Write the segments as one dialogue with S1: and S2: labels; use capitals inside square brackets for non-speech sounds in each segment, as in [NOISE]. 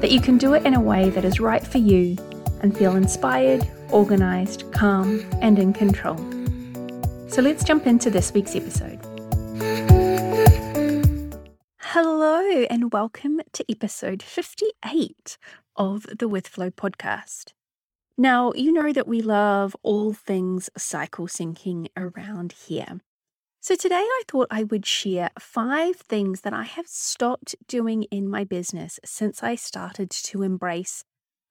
S1: that you can do it in a way that is right for you and feel inspired, organized, calm, and in control. So let's jump into this week's episode. Hello, and welcome to episode 58 of the With Flow podcast. Now, you know that we love all things cycle syncing around here. So, today I thought I would share five things that I have stopped doing in my business since I started to embrace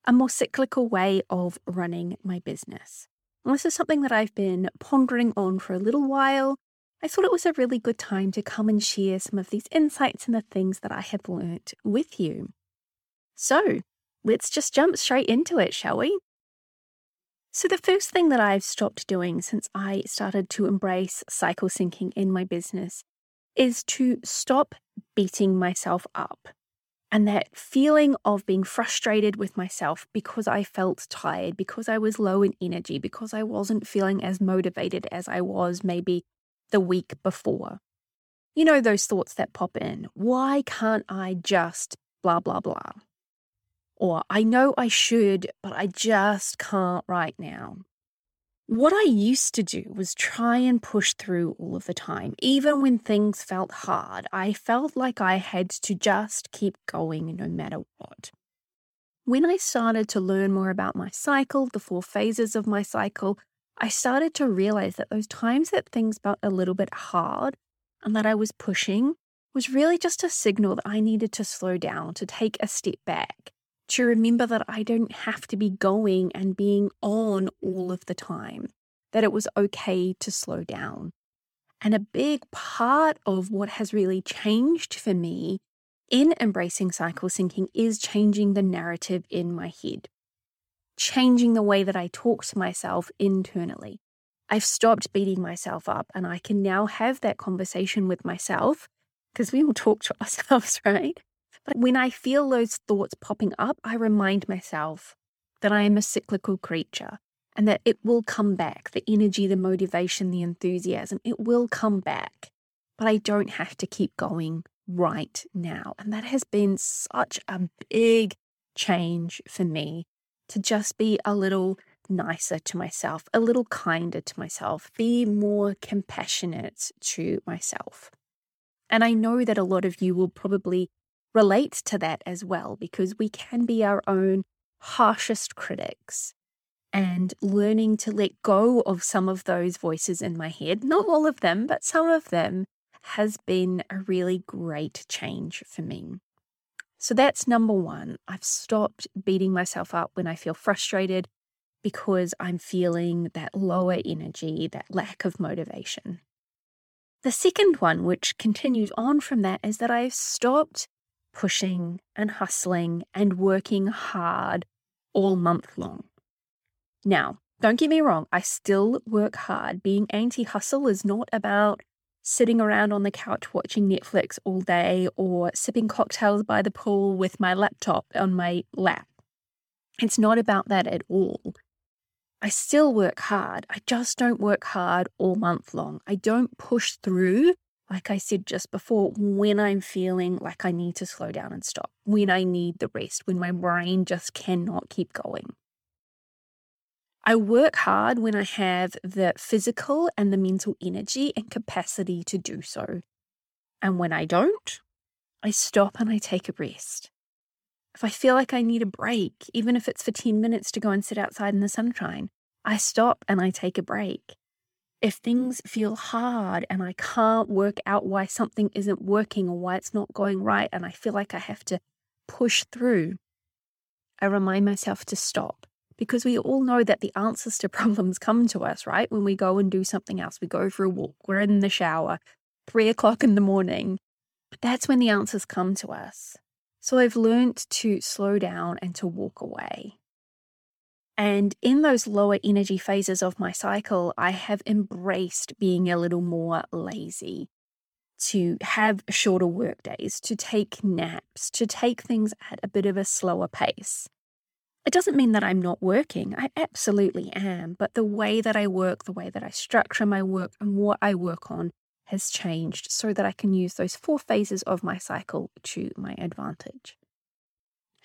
S1: a more cyclical way of running my business. And this is something that I've been pondering on for a little while. I thought it was a really good time to come and share some of these insights and the things that I have learnt with you. So, let's just jump straight into it, shall we? So, the first thing that I've stopped doing since I started to embrace cycle syncing in my business is to stop beating myself up. And that feeling of being frustrated with myself because I felt tired, because I was low in energy, because I wasn't feeling as motivated as I was maybe the week before. You know, those thoughts that pop in. Why can't I just blah, blah, blah? Or I know I should, but I just can't right now. What I used to do was try and push through all of the time. Even when things felt hard, I felt like I had to just keep going no matter what. When I started to learn more about my cycle, the four phases of my cycle, I started to realize that those times that things felt a little bit hard and that I was pushing was really just a signal that I needed to slow down, to take a step back to remember that I don't have to be going and being on all of the time, that it was okay to slow down. And a big part of what has really changed for me in embracing cycle syncing is changing the narrative in my head, changing the way that I talk to myself internally. I've stopped beating myself up and I can now have that conversation with myself because we all talk to [LAUGHS] ourselves, right? But when I feel those thoughts popping up, I remind myself that I am a cyclical creature and that it will come back. The energy, the motivation, the enthusiasm, it will come back. But I don't have to keep going right now. And that has been such a big change for me to just be a little nicer to myself, a little kinder to myself, be more compassionate to myself. And I know that a lot of you will probably relate to that as well because we can be our own harshest critics and learning to let go of some of those voices in my head, not all of them, but some of them, has been a really great change for me. So that's number one. I've stopped beating myself up when I feel frustrated because I'm feeling that lower energy, that lack of motivation. The second one, which continues on from that, is that I've stopped pushing and hustling and working hard all month long. Now, don't get me wrong, I still work hard. Being anti hustle is not about sitting around on the couch watching Netflix all day or sipping cocktails by the pool with my laptop on my lap. It's not about that at all. I still work hard. I just don't work hard all month long. I don't push through like I said just before, when I'm feeling like I need to slow down and stop, when I need the rest, when my brain just cannot keep going. I work hard when I have the physical and the mental energy and capacity to do so. And when I don't, I stop and I take a rest. If I feel like I need a break, even if it's for 10 minutes to go and sit outside in the sunshine, I stop and I take a break if things feel hard and I can't work out why something isn't working or why it's not going right, and I feel like I have to push through, I remind myself to stop because we all know that the answers to [LAUGHS] problems come to us, right? When we go and do something else, we go for a walk, we're in the shower, three o'clock in the morning. That's when the answers come to us. So I've learned to slow down and to walk away. And in those lower energy phases of my cycle, I have embraced being a little more lazy, to have shorter work days, to take naps, to take things at a bit of a slower pace. It doesn't mean that I'm not working. I absolutely am. But the way that I work, the way that I structure my work, and what I work on has changed so that I can use those four phases of my cycle to my advantage.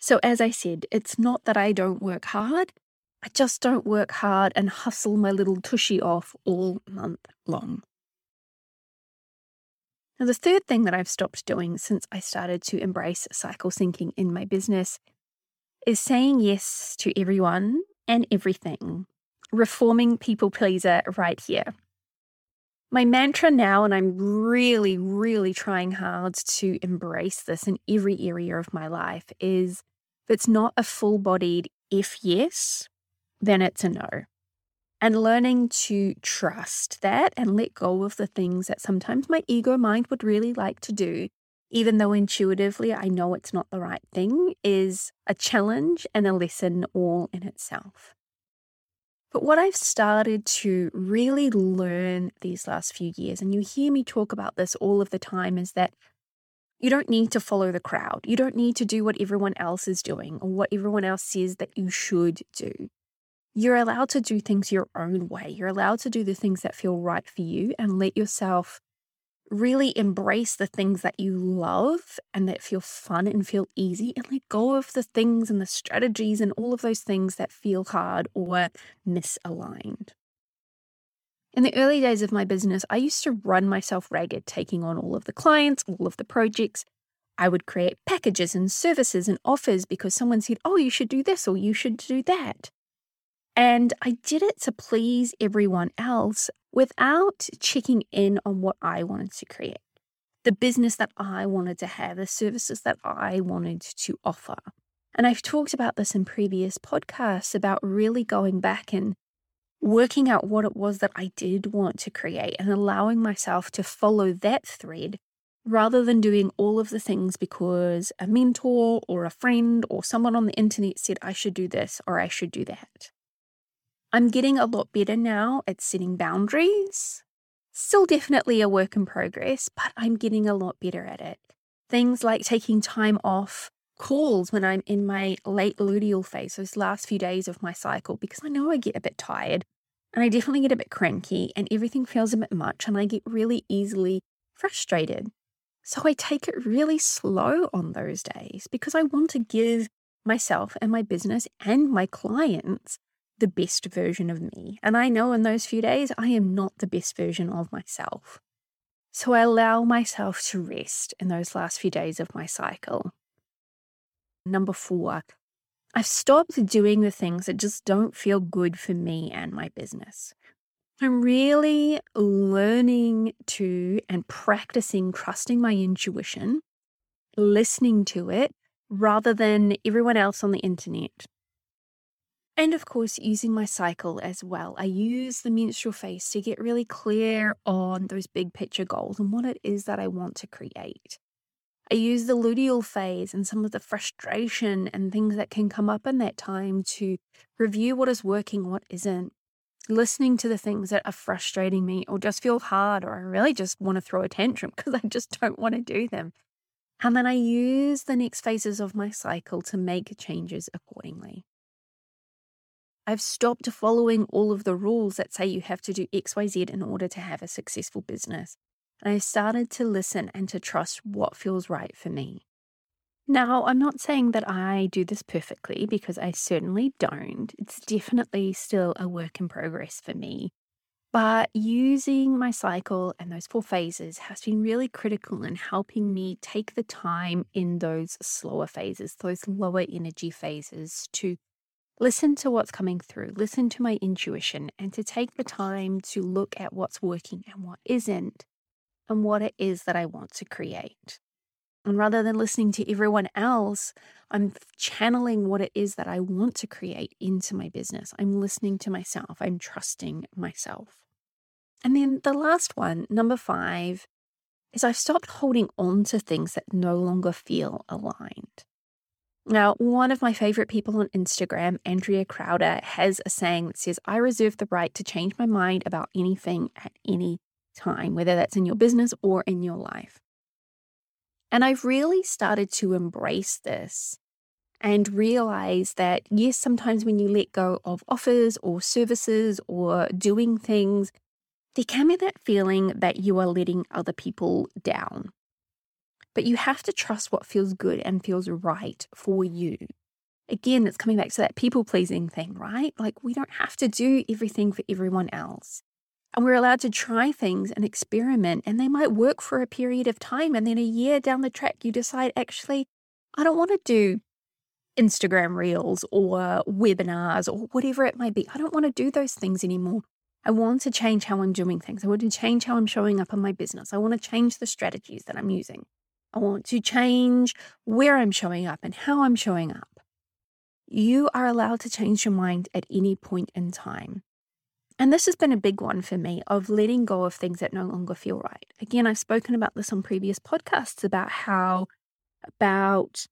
S1: So, as I said, it's not that I don't work hard, I just don't work hard and hustle my little tushy off all month long. Now, the third thing that I've stopped doing since I started to embrace cycle syncing in my business is saying yes to everyone and everything, reforming people pleaser right here. My mantra now, and I'm really, really trying hard to embrace this in every area of my life, is if it's not a full bodied if yes, then it's a no. And learning to trust that and let go of the things that sometimes my ego mind would really like to do, even though intuitively I know it's not the right thing, is a challenge and a lesson all in itself. But what I've started to really learn these last few years, and you hear me talk about this all of the time, is that you don't need to follow the crowd. You don't need to do what everyone else is doing or what everyone else says that you should do. You're allowed to do things your own way. You're allowed to do the things that feel right for you and let yourself really embrace the things that you love and that feel fun and feel easy and let go of the things and the strategies and all of those things that feel hard or misaligned. In the early days of my business, I used to run myself ragged, taking on all of the clients, all of the projects. I would create packages and services and offers because someone said, Oh, you should do this or you should do that. And I did it to please everyone else without checking in on what I wanted to create, the business that I wanted to have, the services that I wanted to offer. And I've talked about this in previous podcasts about really going back and working out what it was that I did want to create and allowing myself to follow that thread rather than doing all of the things because a mentor or a friend or someone on the internet said I should do this or I should do that. I'm getting a lot better now at setting boundaries. Still definitely a work in progress, but I'm getting a lot better at it. Things like taking time off calls when I'm in my late luteal phase, those last few days of my cycle, because I know I get a bit tired and I definitely get a bit cranky and everything feels a bit much and I get really easily frustrated. So I take it really slow on those days because I want to give myself and my business and my clients the best version of me. And I know in those few days, I am not the best version of myself. So I allow myself to rest in those last few days of my cycle. Number four, I've stopped doing the things that just don't feel good for me and my business. I'm really learning to and practicing trusting my intuition, listening to it rather than everyone else on the internet and of course, using my cycle as well. I use the menstrual phase to get really clear on those big picture goals and what it is that I want to create. I use the luteal phase and some of the frustration and things that can come up in that time to review what is working, what isn't, listening to the things that are frustrating me or just feel hard or I really just want to throw a tantrum [LAUGHS] because I just don't want to do them. And then I use the next phases of my cycle to make changes accordingly. I've stopped following all of the rules that say you have to do XYZ in order to have a successful business. And I started to listen and to trust what feels right for me. Now, I'm not saying that I do this perfectly because I certainly don't. It's definitely still a work in progress for me. But using my cycle and those four phases has been really critical in helping me take the time in those slower phases, those lower energy phases, to listen to what's coming through, listen to my intuition, and to take the time to look at what's working and what isn't, and what it is that I want to create. And rather than listening to everyone else, I'm channeling what it is that I want to create into my business. I'm listening to myself, I'm trusting myself. And then the last one, number five, is I've stopped holding on to things that no longer feel aligned. Now, one of my favorite people on Instagram, Andrea Crowder, has a saying that says, I reserve the right to change my mind about anything at any time, whether that's in your business or in your life. And I've really started to embrace this and realize that, yes, sometimes when you let go of offers or services or doing things, there can be that feeling that you are letting other people down. But you have to trust what feels good and feels right for you. Again, it's coming back to that people pleasing thing, right? Like, we don't have to do everything for everyone else. And we're allowed to try things and experiment, and they might work for a period of time. And then a year down the track, you decide, actually, I don't want to do Instagram reels or webinars or whatever it might be. I don't want to do those things anymore. I want to change how I'm doing things. I want to change how I'm showing up in my business. I want to change the strategies that I'm using. I want to change where I'm showing up and how I'm showing up. You are allowed to change your mind at any point in time. And this has been a big one for me of letting go of things that no longer feel right. Again, I've spoken about this on previous podcasts about how about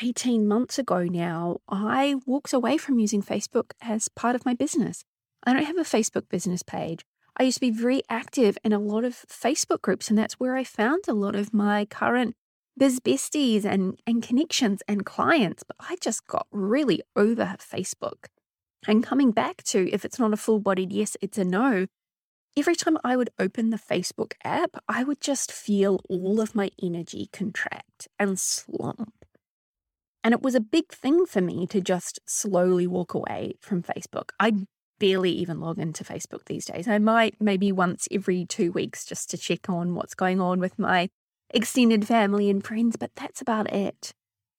S1: 18 months ago now, I walked away from using Facebook as part of my business. I don't have a Facebook business page. I used to be very active in a lot of Facebook groups, and that's where I found a lot of my current biz besties and, and connections and clients. But I just got really over Facebook. And coming back to if it's not a full bodied yes, it's a no. Every time I would open the Facebook app, I would just feel all of my energy contract and slump. And it was a big thing for me to just slowly walk away from Facebook. I barely even log into Facebook these days. I might maybe once every two weeks just to check on what's going on with my extended family and friends, but that's about it.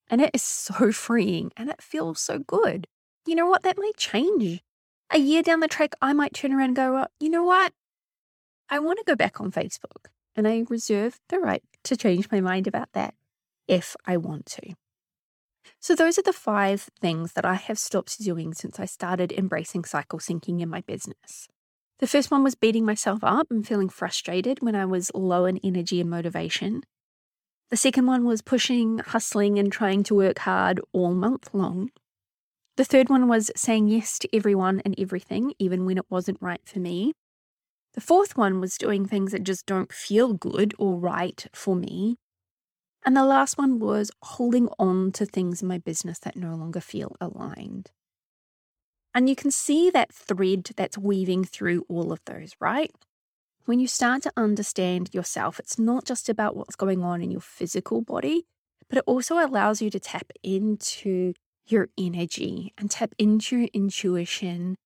S1: And it is so [LAUGHS] freeing and it feels so good. You know what? That might change. A year down the track, I might turn around and go, well, you know what? I want to go back on Facebook. And I reserve the right to change my mind about that if I want to. So, those are the five things that I have stopped doing since I started embracing cycle syncing in my business. The first one was beating myself up and feeling frustrated when I was low in energy and motivation. The second one was pushing, hustling, and trying to work hard all month long. The third one was saying yes to everyone and everything, even when it wasn't right for me. The fourth one was doing things that just don't feel good or right for me. And the last one was holding on to things in my business that no longer feel aligned. And you can see that thread that's weaving through all of those, right? When you start to understand yourself, it's not just about what's going on in your physical body, but it also allows you to tap into your energy and tap into your intuition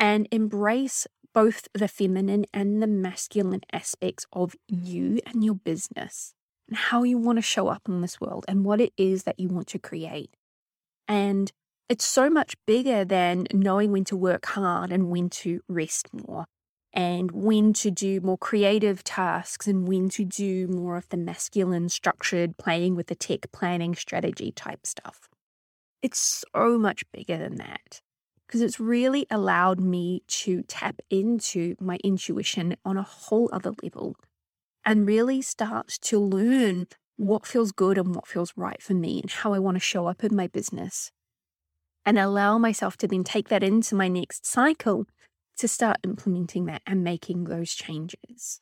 S1: and embrace both the feminine and the masculine aspects of you and your business and how you want to show up in this world and what it is that you want to create. And it's so much bigger than knowing when to work hard and when to rest more and when to do more creative tasks and when to do more of the masculine, structured, playing with the tech, planning, strategy type stuff. It's so much bigger than that because it's really allowed me to tap into my intuition on a whole other level and really start to learn what feels good and what feels right for me and how I want to show up in my business. And allow myself to then take that into my next cycle to start implementing that and making those changes.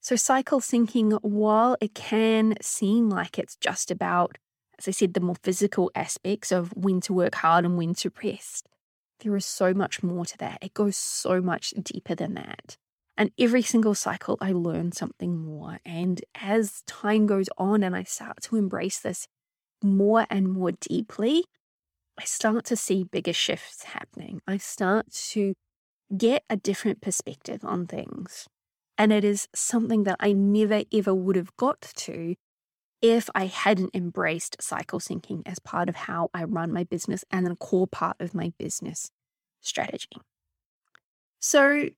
S1: So, cycle syncing, while it can seem like it's just about, as I said, the more physical aspects of when to work hard and when to rest, there is so much more to that. It goes so much deeper than that. And every single cycle, I learn something more. And as time goes on and I start to embrace this more and more deeply, I start to see bigger shifts happening. I start to get a different perspective on things. And it is something that I never ever would have got to if I hadn't embraced cycle syncing as part of how I run my business and a core part of my business strategy. So,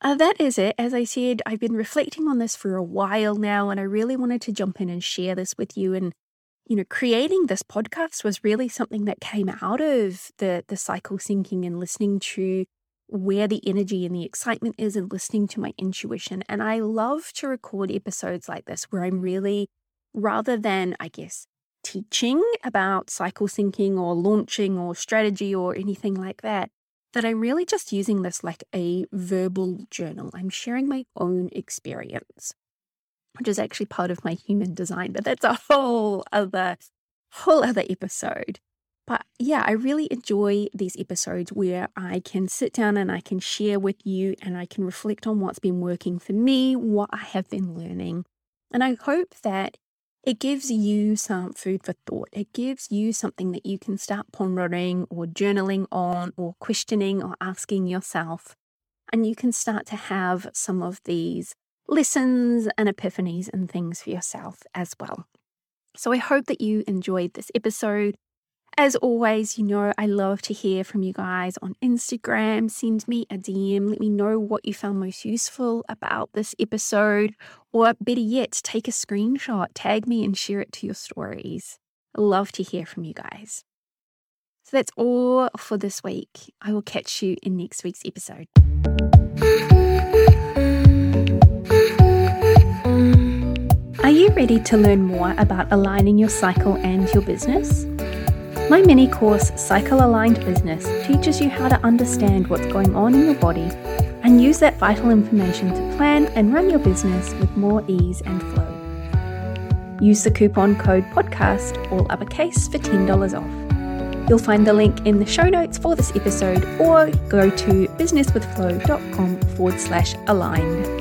S1: uh, that is it. As I said, I've been reflecting on this for a while now, and I really wanted to jump in and share this with you. And, you know, creating this podcast was really something that came out of the, the cycle syncing and listening to where the energy and the excitement is and listening to my intuition. And I love to record episodes like this where I'm really, rather than, I guess, teaching about cycle syncing or launching or strategy or anything like that, that I'm really just using this like a verbal journal. I'm sharing my own experience, which is actually part of my human design, but that's a whole other whole other episode. But yeah, I really enjoy these episodes where I can sit down and I can share with you and I can reflect on what's been working for me, what I have been learning. And I hope that it gives you some food for thought. It gives you something that you can start pondering or journaling on or questioning or asking yourself. And you can start to have some of these lessons and epiphanies and things for yourself as well. So I hope that you enjoyed this episode. As always, you know, I love to hear from you guys on Instagram. Send me a DM. Let me know what you found most useful about this episode. Or better yet, take a screenshot, tag me, and share it to your stories. I love to hear from you guys. So that's all for this week. I will catch you in next week's episode. Are you ready to learn more about aligning your cycle and your business? My mini course, Cycle Aligned Business, teaches you how to understand what's going on in your body and use that vital information to plan and run your business with more ease and flow. Use the coupon code podcast, all uppercase, for $10 off. You'll find the link in the show notes for this episode or go to businesswithflow.com forward slash aligned.